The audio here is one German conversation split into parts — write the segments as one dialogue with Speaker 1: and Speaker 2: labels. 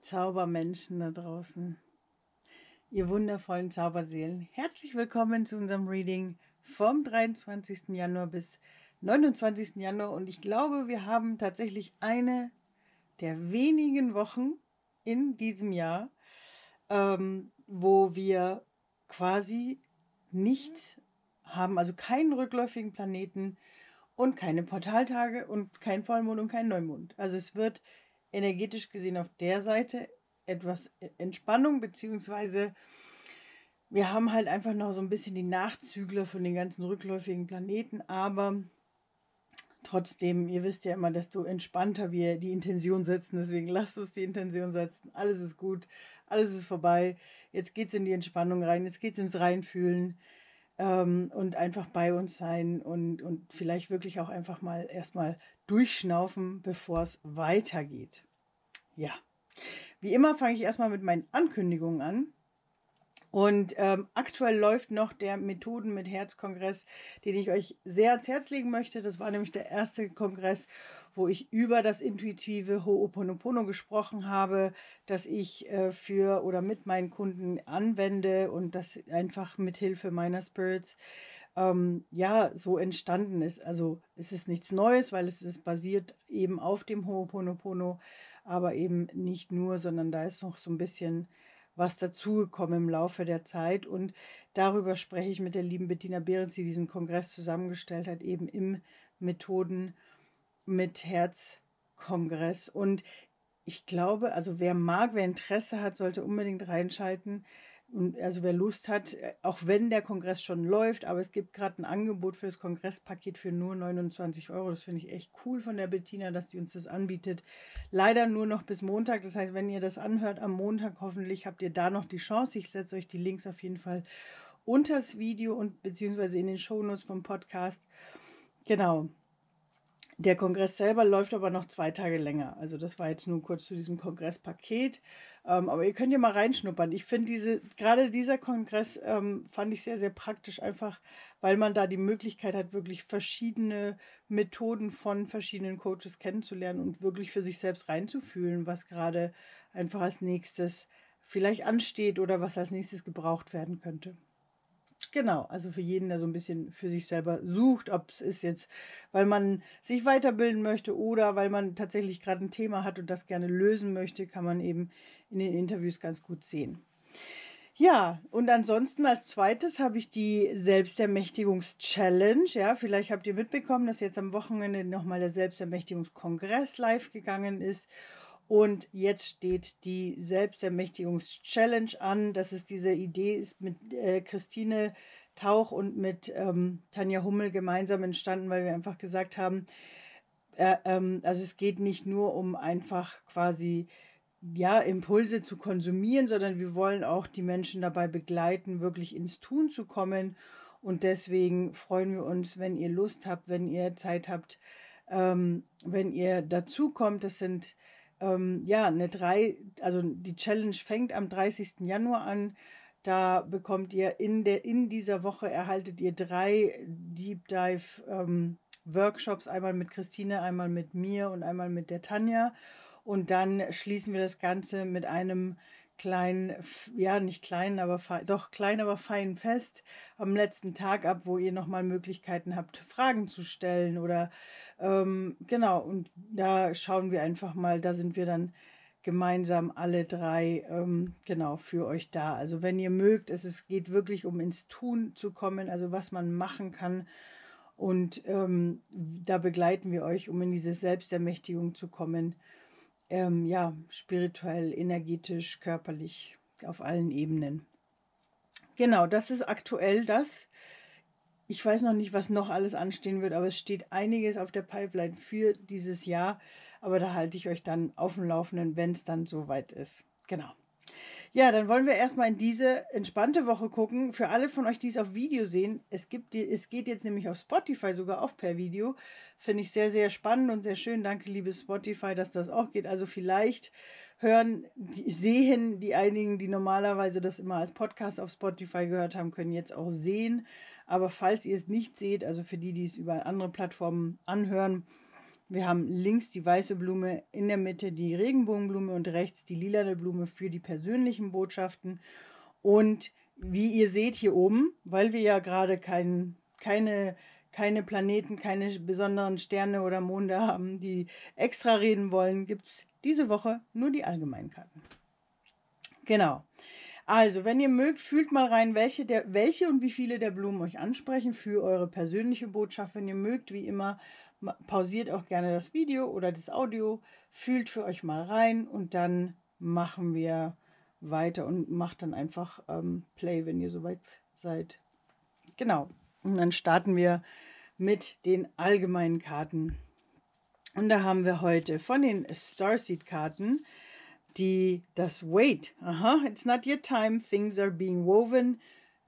Speaker 1: Zaubermenschen da draußen, ihr wundervollen Zauberseelen. Herzlich willkommen zu unserem Reading vom 23. Januar bis 29. Januar. Und ich glaube, wir haben tatsächlich eine der wenigen Wochen in diesem Jahr, ähm, wo wir quasi nichts haben, also keinen rückläufigen Planeten und keine Portaltage und kein Vollmond und kein Neumond. Also es wird energetisch gesehen auf der Seite etwas Entspannung, beziehungsweise wir haben halt einfach noch so ein bisschen die Nachzügler von den ganzen rückläufigen Planeten, aber trotzdem, ihr wisst ja immer, desto entspannter wir die Intention setzen, deswegen lasst uns die Intention setzen. Alles ist gut, alles ist vorbei. Jetzt geht es in die Entspannung rein, jetzt geht es ins Reinfühlen ähm, und einfach bei uns sein und, und vielleicht wirklich auch einfach mal erstmal durchschnaufen, bevor es weitergeht. Ja, wie immer fange ich erstmal mit meinen Ankündigungen an. Und ähm, aktuell läuft noch der Methoden mit Herz-Kongress, den ich euch sehr ans Herz legen möchte. Das war nämlich der erste Kongress, wo ich über das intuitive Ho'oponopono gesprochen habe, das ich äh, für oder mit meinen Kunden anwende und das einfach mit Hilfe meiner Spirits ähm, ja so entstanden ist. Also es ist nichts Neues, weil es ist basiert eben auf dem Ho'oponopono, aber eben nicht nur, sondern da ist noch so ein bisschen was dazugekommen im Laufe der Zeit. Und darüber spreche ich mit der lieben Bettina Behrens, die diesen Kongress zusammengestellt hat, eben im Methoden mit Herzkongress. Und ich glaube, also wer mag, wer Interesse hat, sollte unbedingt reinschalten. Und also wer Lust hat, auch wenn der Kongress schon läuft, aber es gibt gerade ein Angebot für das Kongresspaket für nur 29 Euro. Das finde ich echt cool von der Bettina, dass die uns das anbietet. Leider nur noch bis Montag. Das heißt, wenn ihr das anhört am Montag, hoffentlich habt ihr da noch die Chance. Ich setze euch die Links auf jeden Fall unter das Video und beziehungsweise in den Shownotes vom Podcast. Genau. Der Kongress selber läuft aber noch zwei Tage länger. Also das war jetzt nur kurz zu diesem Kongresspaket. Ähm, aber ihr könnt ja mal reinschnuppern. Ich finde diese, gerade dieser Kongress ähm, fand ich sehr, sehr praktisch, einfach weil man da die Möglichkeit hat, wirklich verschiedene Methoden von verschiedenen Coaches kennenzulernen und wirklich für sich selbst reinzufühlen, was gerade einfach als nächstes vielleicht ansteht oder was als nächstes gebraucht werden könnte. Genau, also für jeden, der so ein bisschen für sich selber sucht, ob es ist jetzt, weil man sich weiterbilden möchte oder weil man tatsächlich gerade ein Thema hat und das gerne lösen möchte, kann man eben in den Interviews ganz gut sehen. Ja, und ansonsten als zweites habe ich die Selbstermächtigungs-Challenge. Ja, vielleicht habt ihr mitbekommen, dass jetzt am Wochenende nochmal der Selbstermächtigungskongress live gegangen ist. Und jetzt steht die Selbstermächtigungs-Challenge an. Das ist diese Idee, ist mit äh, Christine Tauch und mit ähm, Tanja Hummel gemeinsam entstanden, weil wir einfach gesagt haben, äh, ähm, also es geht nicht nur um einfach quasi ja, Impulse zu konsumieren, sondern wir wollen auch die Menschen dabei begleiten, wirklich ins Tun zu kommen. Und deswegen freuen wir uns, wenn ihr Lust habt, wenn ihr Zeit habt, ähm, wenn ihr dazu kommt. Das sind ähm, ja, eine drei, also die Challenge fängt am 30. Januar an. Da bekommt ihr in der in dieser Woche erhaltet ihr drei Deep Dive ähm, Workshops, einmal mit Christine, einmal mit mir und einmal mit der Tanja. Und dann schließen wir das Ganze mit einem kleinen, ja, nicht kleinen, aber fein, doch klein, aber fein fest am letzten Tag ab, wo ihr nochmal Möglichkeiten habt, Fragen zu stellen oder ähm, genau, und da schauen wir einfach mal, da sind wir dann gemeinsam alle drei ähm, genau für euch da. Also wenn ihr mögt, es, es geht wirklich um ins Tun zu kommen, also was man machen kann. Und ähm, da begleiten wir euch, um in diese Selbstermächtigung zu kommen ähm, ja, spirituell, energetisch, körperlich, auf allen Ebenen. Genau, das ist aktuell das. Ich weiß noch nicht, was noch alles anstehen wird, aber es steht einiges auf der Pipeline für dieses Jahr. Aber da halte ich euch dann auf dem Laufenden, wenn es dann soweit ist. Genau. Ja, dann wollen wir erstmal in diese entspannte Woche gucken. Für alle von euch, die es auf Video sehen, es, gibt, es geht jetzt nämlich auf Spotify sogar auch per Video. Finde ich sehr, sehr spannend und sehr schön. Danke, liebe Spotify, dass das auch geht. Also vielleicht hören, sehen die einigen, die normalerweise das immer als Podcast auf Spotify gehört haben, können jetzt auch sehen. Aber falls ihr es nicht seht, also für die, die es über andere Plattformen anhören, Wir haben links die weiße Blume, in der Mitte die Regenbogenblume und rechts die lilane Blume für die persönlichen Botschaften. Und wie ihr seht hier oben, weil wir ja gerade kein, keine, keine Planeten, keine besonderen Sterne oder Monde haben, die extra reden wollen, gibt es diese Woche nur die allgemeinen Karten. Genau. Also, wenn ihr mögt, fühlt mal rein, welche, der, welche und wie viele der Blumen euch ansprechen für eure persönliche Botschaft. Wenn ihr mögt, wie immer, pausiert auch gerne das Video oder das Audio, fühlt für euch mal rein und dann machen wir weiter und macht dann einfach ähm, Play, wenn ihr soweit seid. Genau. Und dann starten wir mit den allgemeinen Karten. Und da haben wir heute von den Starseed-Karten die, das Wait. Aha, it's not your time, things are being woven.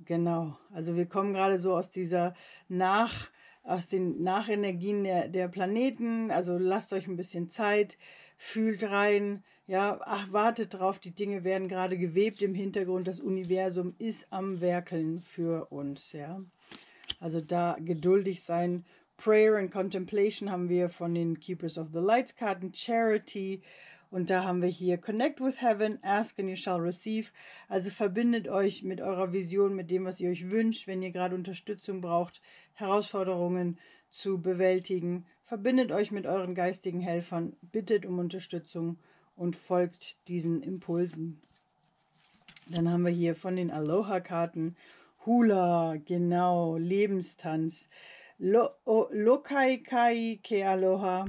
Speaker 1: Genau, also wir kommen gerade so aus dieser Nach, aus den Nachenergien der, der Planeten. Also lasst euch ein bisschen Zeit, fühlt rein. Ja, ach, wartet drauf, die Dinge werden gerade gewebt im Hintergrund. Das Universum ist am Werkeln für uns, ja. Also da geduldig sein. Prayer and Contemplation haben wir von den Keepers of the Lights Karten. Charity, und da haben wir hier Connect with Heaven, Ask and you shall receive. Also verbindet euch mit eurer Vision, mit dem, was ihr euch wünscht, wenn ihr gerade Unterstützung braucht, Herausforderungen zu bewältigen. Verbindet euch mit euren geistigen Helfern, bittet um Unterstützung und folgt diesen Impulsen. Dann haben wir hier von den Aloha-Karten Hula, genau, Lebenstanz. Lo, o, Lokai Kai Ke Aloha.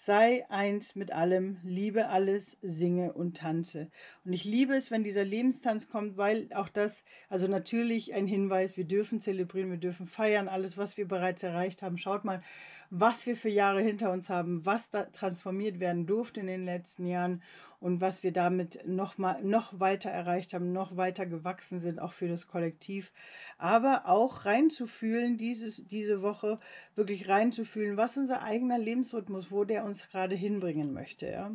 Speaker 1: Sei eins mit allem, liebe alles, singe und tanze. Und ich liebe es, wenn dieser Lebenstanz kommt, weil auch das, also natürlich ein Hinweis, wir dürfen zelebrieren, wir dürfen feiern, alles, was wir bereits erreicht haben. Schaut mal, was wir für Jahre hinter uns haben, was da transformiert werden durfte in den letzten Jahren und was wir damit noch mal noch weiter erreicht haben, noch weiter gewachsen sind, auch für das Kollektiv. Aber auch reinzufühlen, dieses, diese Woche wirklich reinzufühlen, was unser eigener Lebensrhythmus, wo der uns gerade hinbringen möchte. Ja?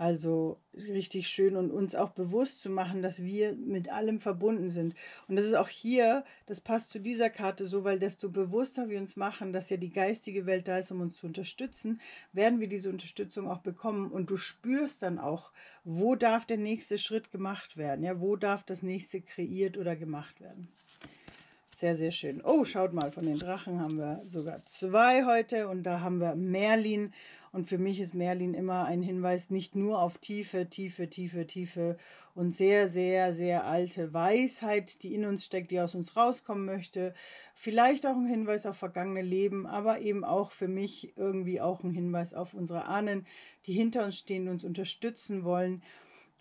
Speaker 1: Also richtig schön und uns auch bewusst zu machen, dass wir mit allem verbunden sind. Und das ist auch hier, das passt zu dieser Karte so, weil desto bewusster wir uns machen, dass ja die geistige Welt da ist, um uns zu unterstützen, werden wir diese Unterstützung auch bekommen. Und du spürst dann auch, wo darf der nächste Schritt gemacht werden, ja, wo darf das nächste kreiert oder gemacht werden. Sehr, sehr schön. Oh, schaut mal, von den Drachen haben wir sogar zwei heute und da haben wir Merlin und für mich ist Merlin immer ein Hinweis nicht nur auf tiefe, tiefe, tiefe, tiefe und sehr, sehr, sehr alte Weisheit, die in uns steckt, die aus uns rauskommen möchte. Vielleicht auch ein Hinweis auf vergangene Leben, aber eben auch für mich irgendwie auch ein Hinweis auf unsere Ahnen, die hinter uns stehen, uns unterstützen wollen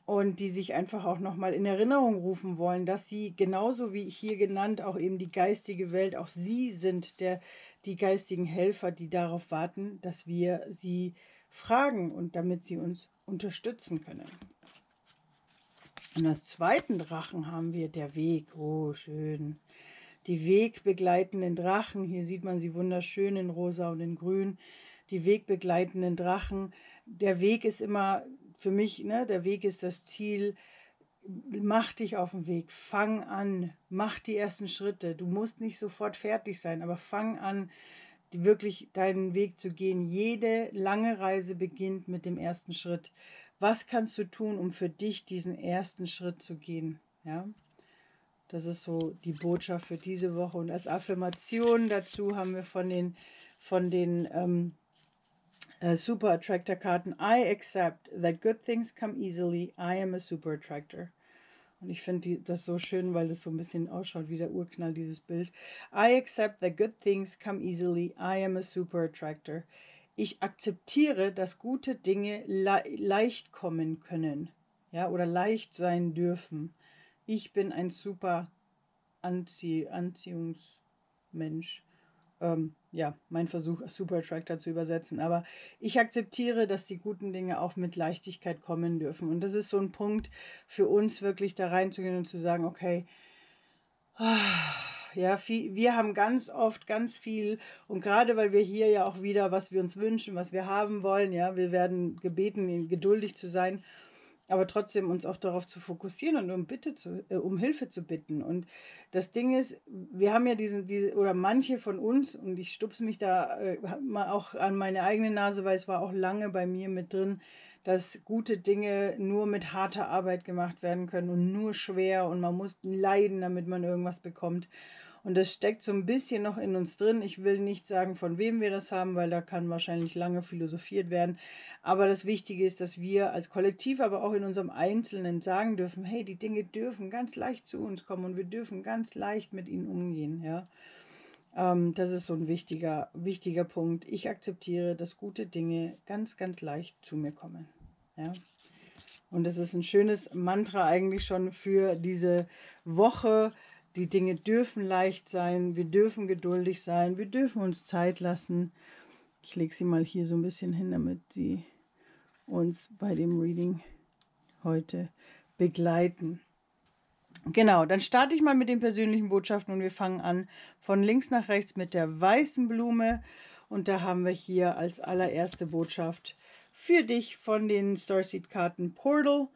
Speaker 1: und die sich einfach auch nochmal in Erinnerung rufen wollen, dass sie genauso wie hier genannt auch eben die geistige Welt, auch sie sind der die geistigen Helfer, die darauf warten, dass wir sie fragen und damit sie uns unterstützen können. Und als zweiten Drachen haben wir der Weg. Oh, schön. Die wegbegleitenden Drachen. Hier sieht man sie wunderschön in rosa und in grün. Die wegbegleitenden Drachen. Der Weg ist immer für mich, ne, der Weg ist das Ziel, mach dich auf den Weg, fang an, mach die ersten Schritte. Du musst nicht sofort fertig sein, aber fang an, wirklich deinen Weg zu gehen. Jede lange Reise beginnt mit dem ersten Schritt. Was kannst du tun, um für dich diesen ersten Schritt zu gehen? Ja, das ist so die Botschaft für diese Woche. Und als Affirmation dazu haben wir von den, von den ähm, uh, Super Attractor Karten. I accept that good things come easily. I am a Super Attractor. Und ich finde das so schön, weil es so ein bisschen ausschaut wie der Urknall, dieses Bild. I accept that good things come easily. I am a super attractor. Ich akzeptiere, dass gute Dinge le leicht kommen können. Ja, oder leicht sein dürfen. Ich bin ein super Anzie Anziehungsmensch ähm, ja, mein Versuch, Super Attractor zu übersetzen. Aber ich akzeptiere, dass die guten Dinge auch mit Leichtigkeit kommen dürfen. Und das ist so ein Punkt für uns, wirklich da reinzugehen und zu sagen, okay, ja, viel, wir haben ganz oft ganz viel und gerade weil wir hier ja auch wieder, was wir uns wünschen, was wir haben wollen, ja, wir werden gebeten, geduldig zu sein aber trotzdem uns auch darauf zu fokussieren und um Bitte zu, äh, um Hilfe zu bitten. Und das Ding ist, wir haben ja diesen, diese, oder manche von uns, und ich stupse mich da äh, mal auch an meine eigene Nase, weil es war auch lange bei mir mit drin, dass gute Dinge nur mit harter Arbeit gemacht werden können und nur schwer und man muss leiden, damit man irgendwas bekommt. Und das steckt so ein bisschen noch in uns drin. Ich will nicht sagen, von wem wir das haben, weil da kann wahrscheinlich lange philosophiert werden. Aber das Wichtige ist, dass wir als Kollektiv, aber auch in unserem Einzelnen sagen dürfen, hey, die Dinge dürfen ganz leicht zu uns kommen und wir dürfen ganz leicht mit ihnen umgehen. Ja, ähm, das ist so ein wichtiger, wichtiger Punkt. Ich akzeptiere, dass gute Dinge ganz, ganz leicht zu mir kommen. Ja. Und das ist ein schönes Mantra eigentlich schon für diese Woche, die Dinge dürfen leicht sein, wir dürfen geduldig sein, wir dürfen uns Zeit lassen. Ich lege sie mal hier so ein bisschen hin, damit sie uns bei dem Reading heute begleiten. Genau, dann starte ich mal mit den persönlichen Botschaften und wir fangen an von links nach rechts mit der weißen Blume. Und da haben wir hier als allererste Botschaft für dich von den Starseed-Karten Portal.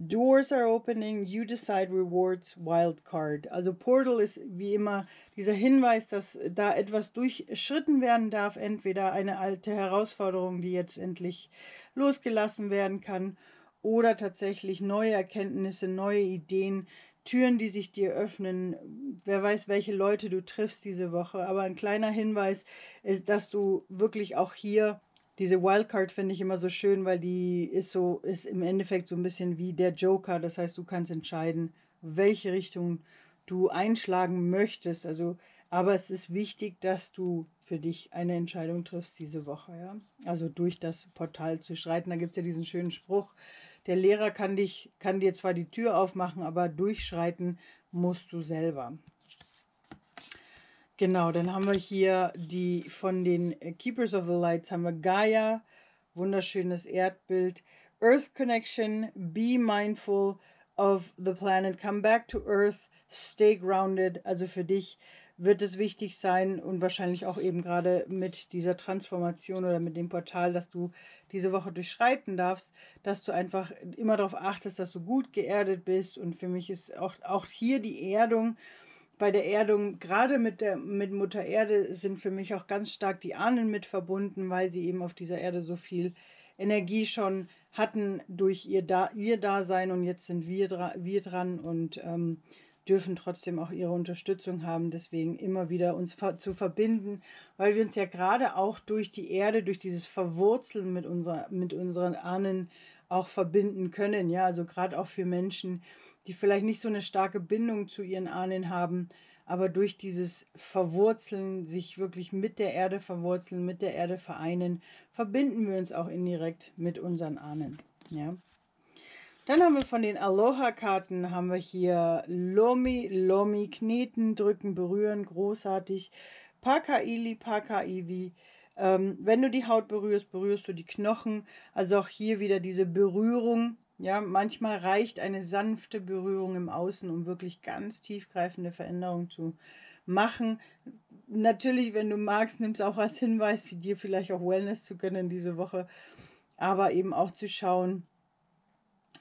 Speaker 1: Doors are opening, you decide rewards, Wildcard. Also Portal ist wie immer dieser Hinweis, dass da etwas durchschritten werden darf, entweder eine alte Herausforderung, die jetzt endlich losgelassen werden kann, oder tatsächlich neue Erkenntnisse, neue Ideen, Türen, die sich dir öffnen. Wer weiß, welche Leute du triffst diese Woche. Aber ein kleiner Hinweis ist, dass du wirklich auch hier diese Wildcard finde ich immer so schön, weil die ist so, ist im Endeffekt so ein bisschen wie der Joker. Das heißt, du kannst entscheiden, welche Richtung du einschlagen möchtest. Also, aber es ist wichtig, dass du für dich eine Entscheidung triffst diese Woche, ja. Also durch das Portal zu schreiten. Da gibt es ja diesen schönen Spruch. Der Lehrer kann dich, kann dir zwar die Tür aufmachen, aber durchschreiten musst du selber. Genau, dann haben wir hier die von den Keepers of the Lights haben wir Gaia, wunderschönes Erdbild, Earth Connection, be mindful of the planet, come back to Earth, stay grounded. Also für dich wird es wichtig sein und wahrscheinlich auch eben gerade mit dieser Transformation oder mit dem Portal, dass du diese Woche durchschreiten darfst, dass du einfach immer darauf achtest, dass du gut geerdet bist. Und für mich ist auch, auch hier die Erdung bei der Erdung, gerade mit der mit Mutter Erde, sind für mich auch ganz stark die Ahnen mit verbunden, weil sie eben auf dieser Erde so viel Energie schon hatten durch ihr, da ihr Dasein und jetzt sind wir, dra wir dran und ähm, dürfen trotzdem auch ihre Unterstützung haben. Deswegen immer wieder uns ver zu verbinden, weil wir uns ja gerade auch durch die Erde, durch dieses Verwurzeln mit, unserer, mit unseren Ahnen auch verbinden können. Ja, also gerade auch für Menschen, die vielleicht nicht so eine starke Bindung zu ihren Ahnen haben, aber durch dieses Verwurzeln, sich wirklich mit der Erde verwurzeln, mit der Erde vereinen, verbinden wir uns auch indirekt mit unseren Ahnen. Ja. Dann haben wir von den Aloha-Karten haben wir hier Lomi, Lomi, Kneten, Drücken, Berühren, großartig. Pakaili, Pakaiwi. Ähm, wenn du die Haut berührst, berührst du die Knochen. Also auch hier wieder diese Berührung ja, manchmal reicht eine sanfte Berührung im Außen, um wirklich ganz tiefgreifende Veränderungen zu machen. Natürlich, wenn du magst, nimm es auch als Hinweis, dir vielleicht auch Wellness zu gönnen diese Woche, aber eben auch zu schauen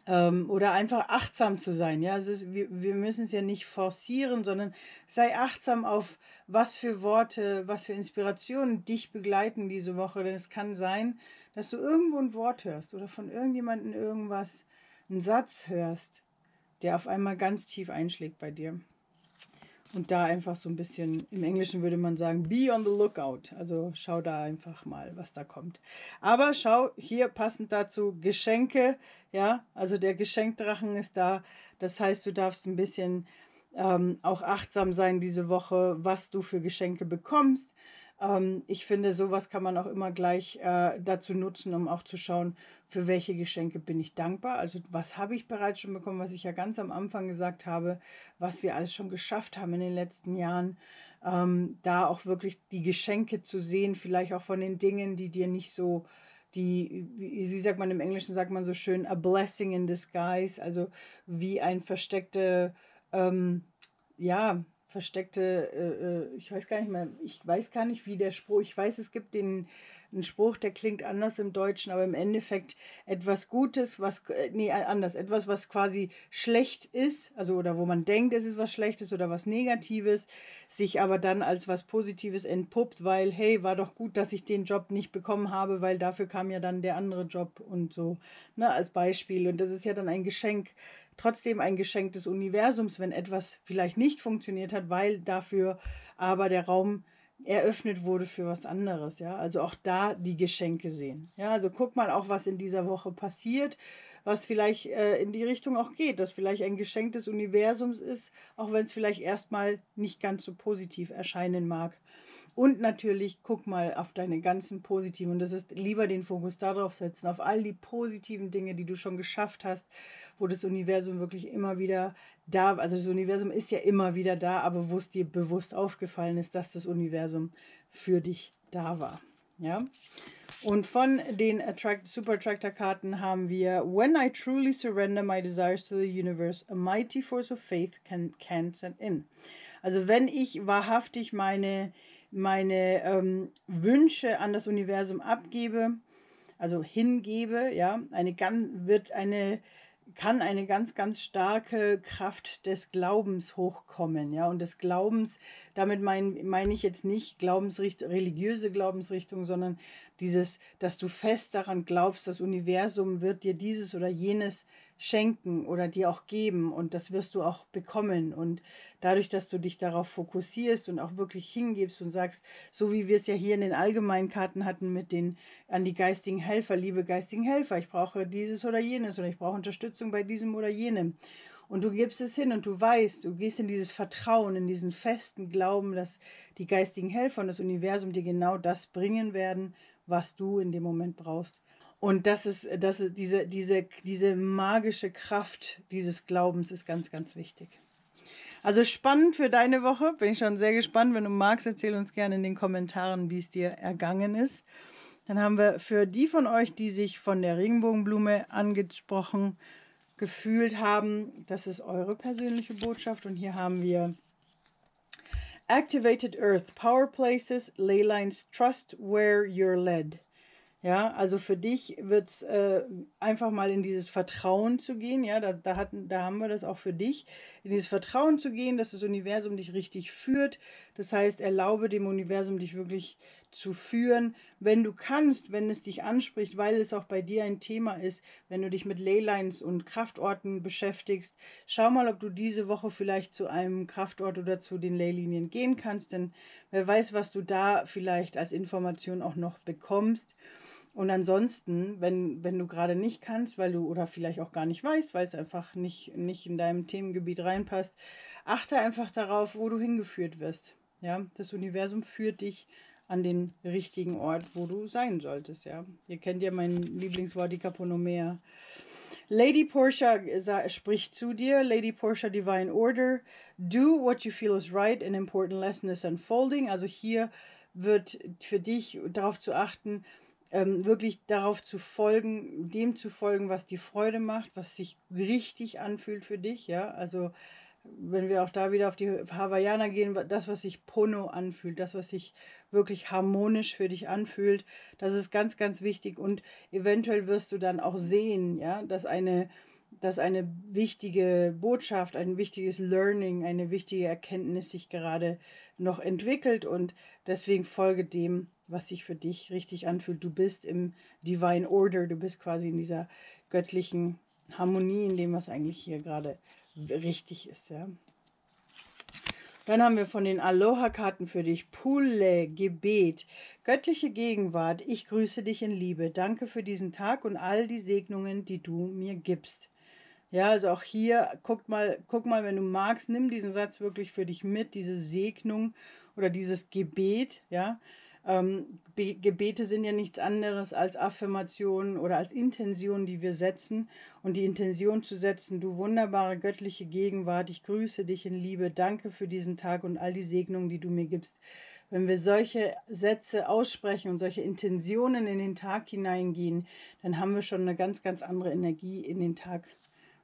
Speaker 1: ähm, oder einfach achtsam zu sein. Ja, also es, wir, wir müssen es ja nicht forcieren, sondern sei achtsam auf, was für Worte, was für Inspirationen dich begleiten diese Woche. Denn es kann sein, dass du irgendwo ein Wort hörst oder von irgendjemandem irgendwas, einen Satz hörst, der auf einmal ganz tief einschlägt bei dir. Und da einfach so ein bisschen, im Englischen würde man sagen, be on the lookout. Also schau da einfach mal, was da kommt. Aber schau, hier passend dazu Geschenke. Ja, also der Geschenkdrachen ist da. Das heißt, du darfst ein bisschen ähm, auch achtsam sein diese Woche, was du für Geschenke bekommst. Ähm, ich finde, sowas kann man auch immer gleich äh, dazu nutzen, um auch zu schauen, für welche Geschenke bin ich dankbar. Also was habe ich bereits schon bekommen, was ich ja ganz am Anfang gesagt habe, was wir alles schon geschafft haben in den letzten Jahren. Ähm, da auch wirklich die Geschenke zu sehen, vielleicht auch von den Dingen, die dir nicht so die, wie, sagt man im Englischen, sagt man so schön, a blessing in disguise, also wie ein versteckte, ähm, ja, versteckte, äh, äh, ich weiß gar nicht mehr, ich weiß gar nicht, wie der Spruch, ich weiß, es gibt den einen Spruch, der klingt anders im Deutschen, aber im Endeffekt etwas Gutes, was, äh, nee, anders, etwas, was quasi schlecht ist, also oder wo man denkt, es ist was Schlechtes oder was Negatives, sich aber dann als was Positives entpuppt, weil, hey, war doch gut, dass ich den Job nicht bekommen habe, weil dafür kam ja dann der andere Job und so, ne, als Beispiel. Und das ist ja dann ein Geschenk trotzdem ein Geschenk des Universums, wenn etwas vielleicht nicht funktioniert hat, weil dafür aber der Raum eröffnet wurde für was anderes, ja. Also auch da die Geschenke sehen. Ja, also guck mal auch, was in dieser Woche passiert, was vielleicht äh, in die Richtung auch geht, dass vielleicht ein Geschenk des Universums ist, auch wenn es vielleicht erstmal nicht ganz so positiv erscheinen mag. Und natürlich guck mal auf deine ganzen positiven, und das ist lieber den Fokus darauf setzen, auf all die positiven Dinge, die du schon geschafft hast wo das Universum wirklich immer wieder da, also das Universum ist ja immer wieder da, aber wo es dir bewusst aufgefallen ist, dass das Universum für dich da war. Ja. Und von den Attract Super Attractor Karten haben wir When I truly surrender my desires to the universe, a mighty force of faith can, can set in. Also wenn ich wahrhaftig meine, meine ähm, Wünsche an das Universum abgebe, also hingebe, ja, eine ganz wird eine kann eine ganz, ganz starke Kraft des Glaubens hochkommen. Ja? Und des Glaubens, damit meine mein ich jetzt nicht Glaubensricht, religiöse Glaubensrichtung, sondern dieses, dass du fest daran glaubst, das Universum wird dir dieses oder jenes schenken oder dir auch geben und das wirst du auch bekommen. Und dadurch, dass du dich darauf fokussierst und auch wirklich hingibst und sagst, so wie wir es ja hier in den allgemeinen Karten hatten mit den an die geistigen Helfer, liebe geistigen Helfer, ich brauche dieses oder jenes oder ich brauche Unterstützung bei diesem oder jenem. Und du gibst es hin und du weißt, du gehst in dieses Vertrauen, in diesen festen Glauben, dass die geistigen Helfer und das Universum dir genau das bringen werden, was du in dem Moment brauchst. Und das ist, das ist diese, diese, diese magische Kraft dieses Glaubens ist ganz, ganz wichtig. Also spannend für deine Woche. Bin ich schon sehr gespannt. Wenn du magst, erzähl uns gerne in den Kommentaren, wie es dir ergangen ist. Dann haben wir für die von euch, die sich von der Regenbogenblume angesprochen gefühlt haben, das ist eure persönliche Botschaft. Und hier haben wir Activated Earth, Power Places, Leylines, Trust where you're led. Ja, also für dich wird es äh, einfach mal in dieses Vertrauen zu gehen. Ja, da, da, hatten, da haben wir das auch für dich. In dieses Vertrauen zu gehen, dass das Universum dich richtig führt. Das heißt, erlaube dem Universum dich wirklich zu führen, wenn du kannst, wenn es dich anspricht, weil es auch bei dir ein Thema ist, wenn du dich mit Leylines und Kraftorten beschäftigst. Schau mal, ob du diese Woche vielleicht zu einem Kraftort oder zu den Leylinien gehen kannst, denn wer weiß, was du da vielleicht als Information auch noch bekommst. Und ansonsten, wenn, wenn du gerade nicht kannst, weil du oder vielleicht auch gar nicht weißt, weil es einfach nicht, nicht in deinem Themengebiet reinpasst, achte einfach darauf, wo du hingeführt wirst. Ja, das Universum führt dich an den richtigen Ort, wo du sein solltest. Ja, ihr kennt ja mein Lieblingswort, die Kaponomea. Lady Portia spricht zu dir. Lady Portia Divine Order. Do what you feel is right. An important lesson is unfolding. Also hier wird für dich darauf zu achten, ähm, wirklich darauf zu folgen, dem zu folgen, was die Freude macht, was sich richtig anfühlt für dich, ja, also wenn wir auch da wieder auf die Hawaiianer gehen, das, was sich Pono anfühlt, das, was sich wirklich harmonisch für dich anfühlt, das ist ganz, ganz wichtig und eventuell wirst du dann auch sehen, ja, dass eine, dass eine wichtige Botschaft, ein wichtiges Learning, eine wichtige Erkenntnis sich gerade noch entwickelt und deswegen folge dem, was sich für dich richtig anfühlt. Du bist im Divine Order, du bist quasi in dieser göttlichen Harmonie, in dem, was eigentlich hier gerade richtig ist. Ja. Dann haben wir von den Aloha-Karten für dich Pule, Gebet, göttliche Gegenwart. Ich grüße dich in Liebe. Danke für diesen Tag und all die Segnungen, die du mir gibst. Ja, also auch hier, guck mal, guck mal, wenn du magst, nimm diesen Satz wirklich für dich mit, diese Segnung oder dieses Gebet, ja. Ähm, Gebete sind ja nichts anderes als Affirmationen oder als Intentionen, die wir setzen. Und die Intention zu setzen, du wunderbare göttliche Gegenwart, ich grüße dich in Liebe, danke für diesen Tag und all die Segnungen, die du mir gibst. Wenn wir solche Sätze aussprechen und solche Intentionen in den Tag hineingehen, dann haben wir schon eine ganz, ganz andere Energie in den Tag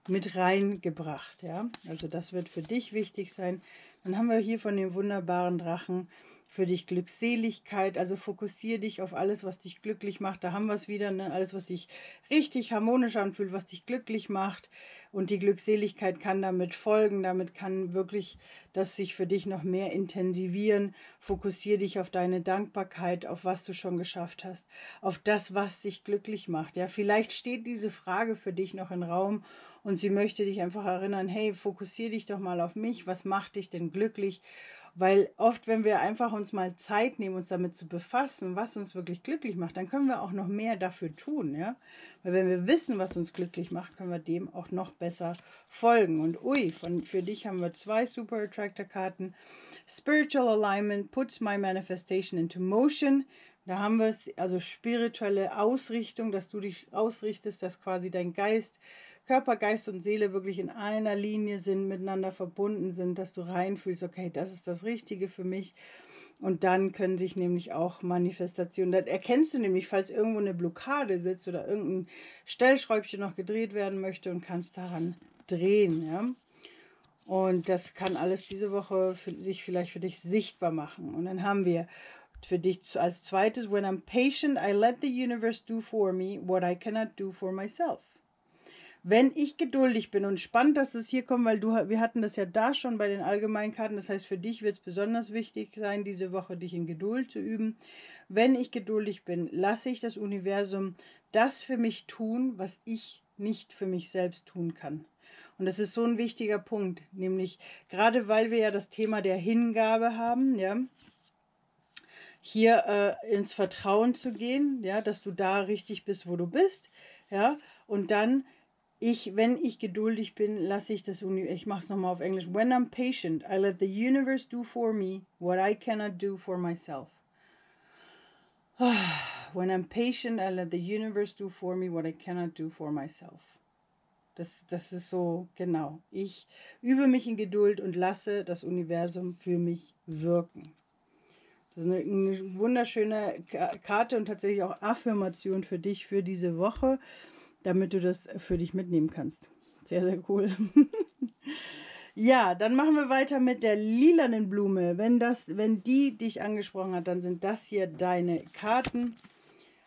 Speaker 1: mit reingebracht. Ja? Also das wird für dich wichtig sein. Dann haben wir hier von dem wunderbaren Drachen für dich Glückseligkeit. Also fokussiere dich auf alles, was dich glücklich macht. Da haben wir es wieder, ne? alles, was sich richtig harmonisch anfühlt, was dich glücklich macht. Und die Glückseligkeit kann damit folgen, damit kann wirklich das sich für dich noch mehr intensivieren. Fokussiere dich auf deine Dankbarkeit, auf was du schon geschafft hast, auf das, was dich glücklich macht. Ja, vielleicht steht diese Frage für dich noch im Raum und sie möchte dich einfach erinnern, hey, fokussiere dich doch mal auf mich, was macht dich denn glücklich? Weil oft, wenn wir einfach uns mal Zeit nehmen, uns damit zu befassen, was uns wirklich glücklich macht, dann können wir auch noch mehr dafür tun, ja. Weil wenn wir wissen, was uns glücklich macht, können wir dem auch noch besser folgen. Und ui, von, für dich haben wir zwei Super Attractor Karten. Spiritual Alignment puts my manifestation into motion. Da haben wir es, also spirituelle Ausrichtung, dass du dich ausrichtest, dass quasi dein Geist Körper, Geist und Seele wirklich in einer Linie sind, miteinander verbunden sind, dass du reinfühlst, okay, das ist das Richtige für mich. Und dann können sich nämlich auch Manifestationen, da erkennst du nämlich, falls irgendwo eine Blockade sitzt oder irgendein Stellschräubchen noch gedreht werden möchte und kannst daran drehen, ja. Und das kann alles diese Woche für, sich vielleicht für dich sichtbar machen. Und dann haben wir für dich als zweites, when I'm patient, I let the universe do for me what I cannot do for myself wenn ich geduldig bin und spannend, dass es hier kommt, weil du, wir hatten das ja da schon bei den Allgemeinkarten. Das heißt, für dich wird es besonders wichtig sein, diese Woche dich in Geduld zu üben. Wenn ich geduldig bin, lasse ich das Universum das für mich tun, was ich nicht für mich selbst tun kann. Und das ist so ein wichtiger Punkt, nämlich gerade weil wir ja das Thema der Hingabe haben, ja, hier äh, ins Vertrauen zu gehen, ja, dass du da richtig bist, wo du bist, ja, und dann ich, wenn ich geduldig bin, lasse ich das Universum, ich mache es nochmal auf Englisch. When I'm patient, I let the universe do for me what I cannot do for myself. When I'm patient, I let the universe do for me what I cannot do for myself. Das, das ist so, genau. Ich übe mich in Geduld und lasse das Universum für mich wirken. Das ist eine, eine wunderschöne Karte und tatsächlich auch Affirmation für dich für diese Woche damit du das für dich mitnehmen kannst. Sehr, sehr cool. ja, dann machen wir weiter mit der lilanen Blume. Wenn, das, wenn die dich angesprochen hat, dann sind das hier deine Karten.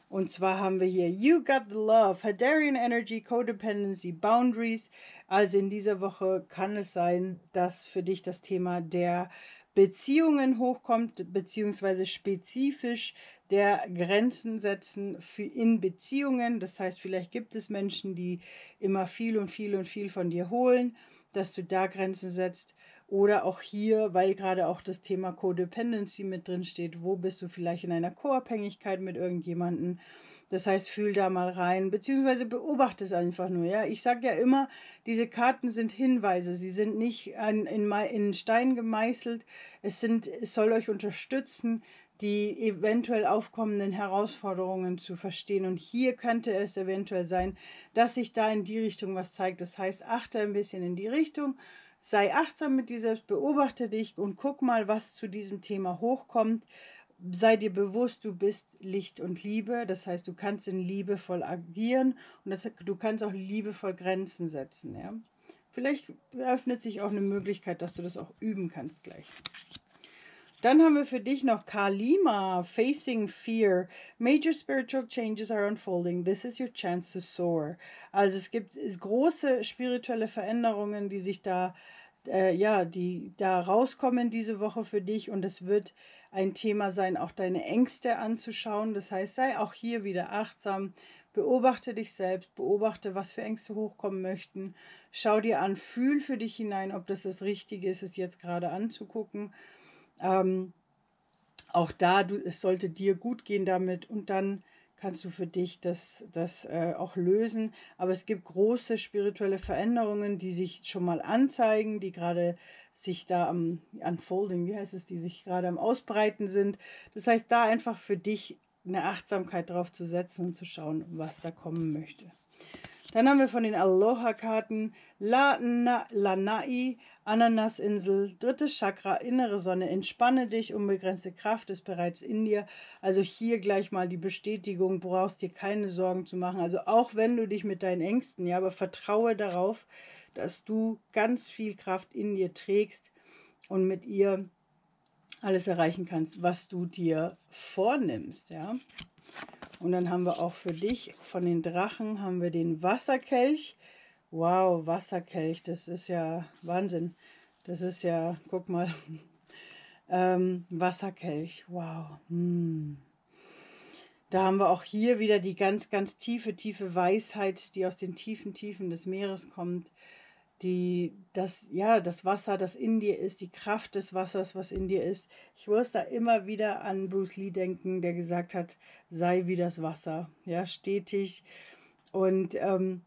Speaker 1: Und zwar haben wir hier You Got the Love, Hadarian Energy, Codependency, Boundaries. Also in dieser Woche kann es sein, dass für dich das Thema der Beziehungen hochkommt, beziehungsweise spezifisch der Grenzen setzen für in Beziehungen. Das heißt, vielleicht gibt es Menschen, die immer viel und viel und viel von dir holen, dass du da Grenzen setzt. Oder auch hier, weil gerade auch das Thema Codependency mit drin steht, wo bist du vielleicht in einer Co-Abhängigkeit mit irgendjemandem? Das heißt, fühl da mal rein, beziehungsweise beobachte es einfach nur. Ja, ich sage ja immer, diese Karten sind Hinweise. Sie sind nicht an, in, in Stein gemeißelt. Es sind, es soll euch unterstützen, die eventuell aufkommenden Herausforderungen zu verstehen. Und hier könnte es eventuell sein, dass sich da in die Richtung was zeigt. Das heißt, achte ein bisschen in die Richtung, sei achtsam mit dir selbst, beobachte dich und guck mal, was zu diesem Thema hochkommt sei dir bewusst, du bist Licht und Liebe. Das heißt, du kannst in Liebe voll agieren und das, du kannst auch liebevoll Grenzen setzen. Ja? Vielleicht eröffnet sich auch eine Möglichkeit, dass du das auch üben kannst gleich. Dann haben wir für dich noch Kalima, Facing Fear. Major spiritual changes are unfolding. This is your chance to soar. Also es gibt große spirituelle Veränderungen, die sich da, äh, ja, die da rauskommen diese Woche für dich und es wird ein Thema sein, auch deine Ängste anzuschauen. Das heißt, sei auch hier wieder achtsam. Beobachte dich selbst, beobachte, was für Ängste hochkommen möchten. Schau dir an, fühl für dich hinein, ob das das Richtige ist, es jetzt gerade anzugucken. Ähm, auch da, du, es sollte dir gut gehen damit und dann kannst du für dich das, das äh, auch lösen. Aber es gibt große spirituelle Veränderungen, die sich schon mal anzeigen, die gerade sich da am Unfolding, wie heißt es, die sich gerade am Ausbreiten sind. Das heißt, da einfach für dich eine Achtsamkeit drauf zu setzen und zu schauen, was da kommen möchte. Dann haben wir von den Aloha-Karten La Na, Lanai, Ananasinsel, drittes Chakra, innere Sonne, entspanne dich, unbegrenzte Kraft ist bereits in dir. Also hier gleich mal die Bestätigung, brauchst dir keine Sorgen zu machen. Also auch wenn du dich mit deinen Ängsten, ja, aber vertraue darauf, dass du ganz viel Kraft in dir trägst und mit ihr alles erreichen kannst, was du dir vornimmst, ja. Und dann haben wir auch für dich von den Drachen haben wir den Wasserkelch. Wow, Wasserkelch, das ist ja Wahnsinn. Das ist ja, guck mal, ähm, Wasserkelch, wow. Hm. Da haben wir auch hier wieder die ganz, ganz tiefe, tiefe Weisheit, die aus den tiefen Tiefen des Meeres kommt die, das, ja, das Wasser, das in dir ist, die Kraft des Wassers, was in dir ist. Ich muss da immer wieder an Bruce Lee denken, der gesagt hat, sei wie das Wasser, ja, stetig und ähm,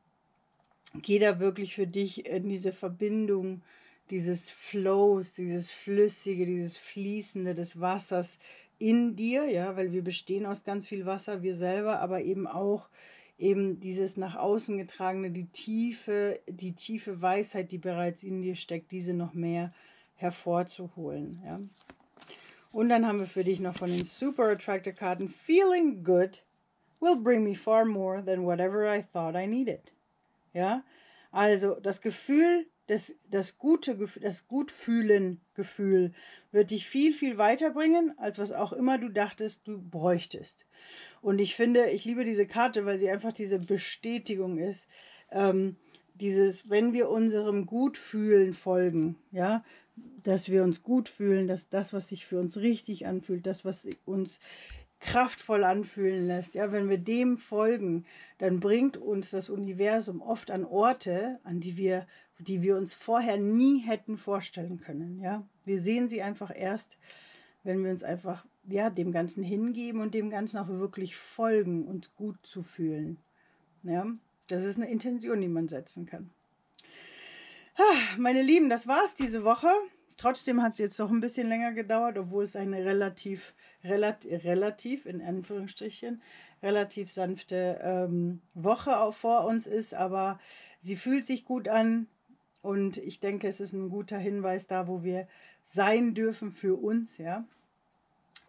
Speaker 1: geh da wirklich für dich in diese Verbindung dieses Flows, dieses Flüssige, dieses Fließende des Wassers in dir, ja, weil wir bestehen aus ganz viel Wasser, wir selber, aber eben auch eben dieses nach außen getragene, die tiefe, die tiefe Weisheit, die bereits in dir steckt, diese noch mehr hervorzuholen. Ja. Und dann haben wir für dich noch von den Super Attractor Karten Feeling good will bring me far more than whatever I thought I needed. Ja, also das Gefühl, das, das gute Gefühl, das Gutfühlen-Gefühl wird dich viel, viel weiterbringen, als was auch immer du dachtest, du bräuchtest. Und ich finde, ich liebe diese Karte, weil sie einfach diese Bestätigung ist. Ähm, dieses, wenn wir unserem Gutfühlen folgen, ja, dass wir uns gut fühlen, dass das, was sich für uns richtig anfühlt, das, was uns kraftvoll anfühlen lässt, ja, wenn wir dem folgen, dann bringt uns das Universum oft an Orte, an die wir, die wir uns vorher nie hätten vorstellen können, ja. Wir sehen sie einfach erst, wenn wir uns einfach ja, dem Ganzen hingeben und dem Ganzen auch wirklich folgen, uns gut zu fühlen. Ja, das ist eine Intention, die man setzen kann. Meine Lieben, das war's diese Woche. Trotzdem hat es jetzt noch ein bisschen länger gedauert, obwohl es eine relativ, relativ, relativ in Anführungsstrichen, relativ sanfte ähm, Woche vor uns ist. Aber sie fühlt sich gut an und ich denke, es ist ein guter Hinweis da, wo wir sein dürfen für uns, ja.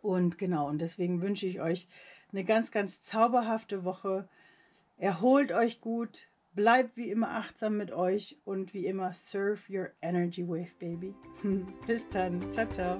Speaker 1: Und genau, und deswegen wünsche ich euch eine ganz, ganz zauberhafte Woche. Erholt euch gut, bleibt wie immer achtsam mit euch und wie immer, serve your energy wave, baby. Bis dann. Ciao, ciao.